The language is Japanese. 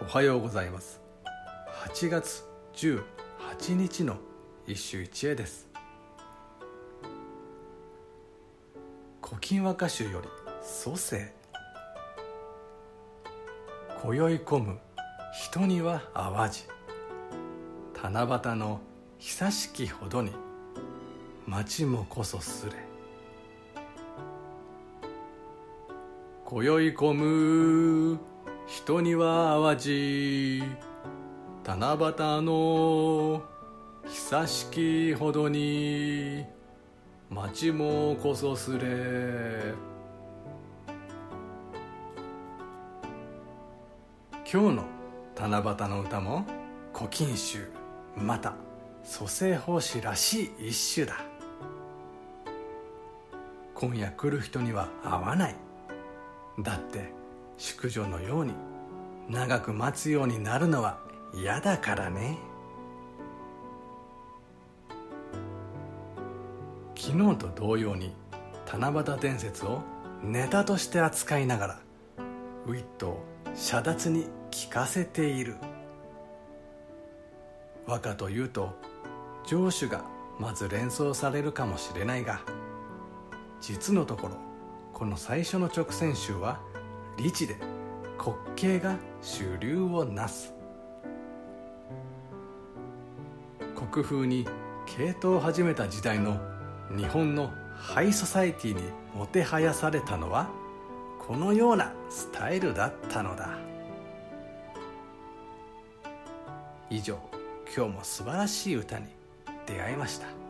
おはようございます。8月18日の一首一会です「古今和歌集」より「蘇生」「今宵込む人には淡路」「七夕の久しきほどに町もこそすれ」今宵込む人には淡路。七夕の久しきほどに町もこそすれ。今日の七夕の歌も古今集また蘇生法師らしい一首だ。今夜来る人には会わない。だって淑女のように長く待つようになるのは嫌だからね。昨日と同様に七夕伝説をネタとして扱いながらウィットを遮奪に聞かせている。和歌というと上手がまず連想されるかもしれないが実のところこの最初の直線集は理智で滑稽が主流をなす。国風に系統を始めた時代の日本のハイソサエティにもてはやされたのはこのようなスタイルだったのだ。以上今日も素晴らしい歌に出会いました。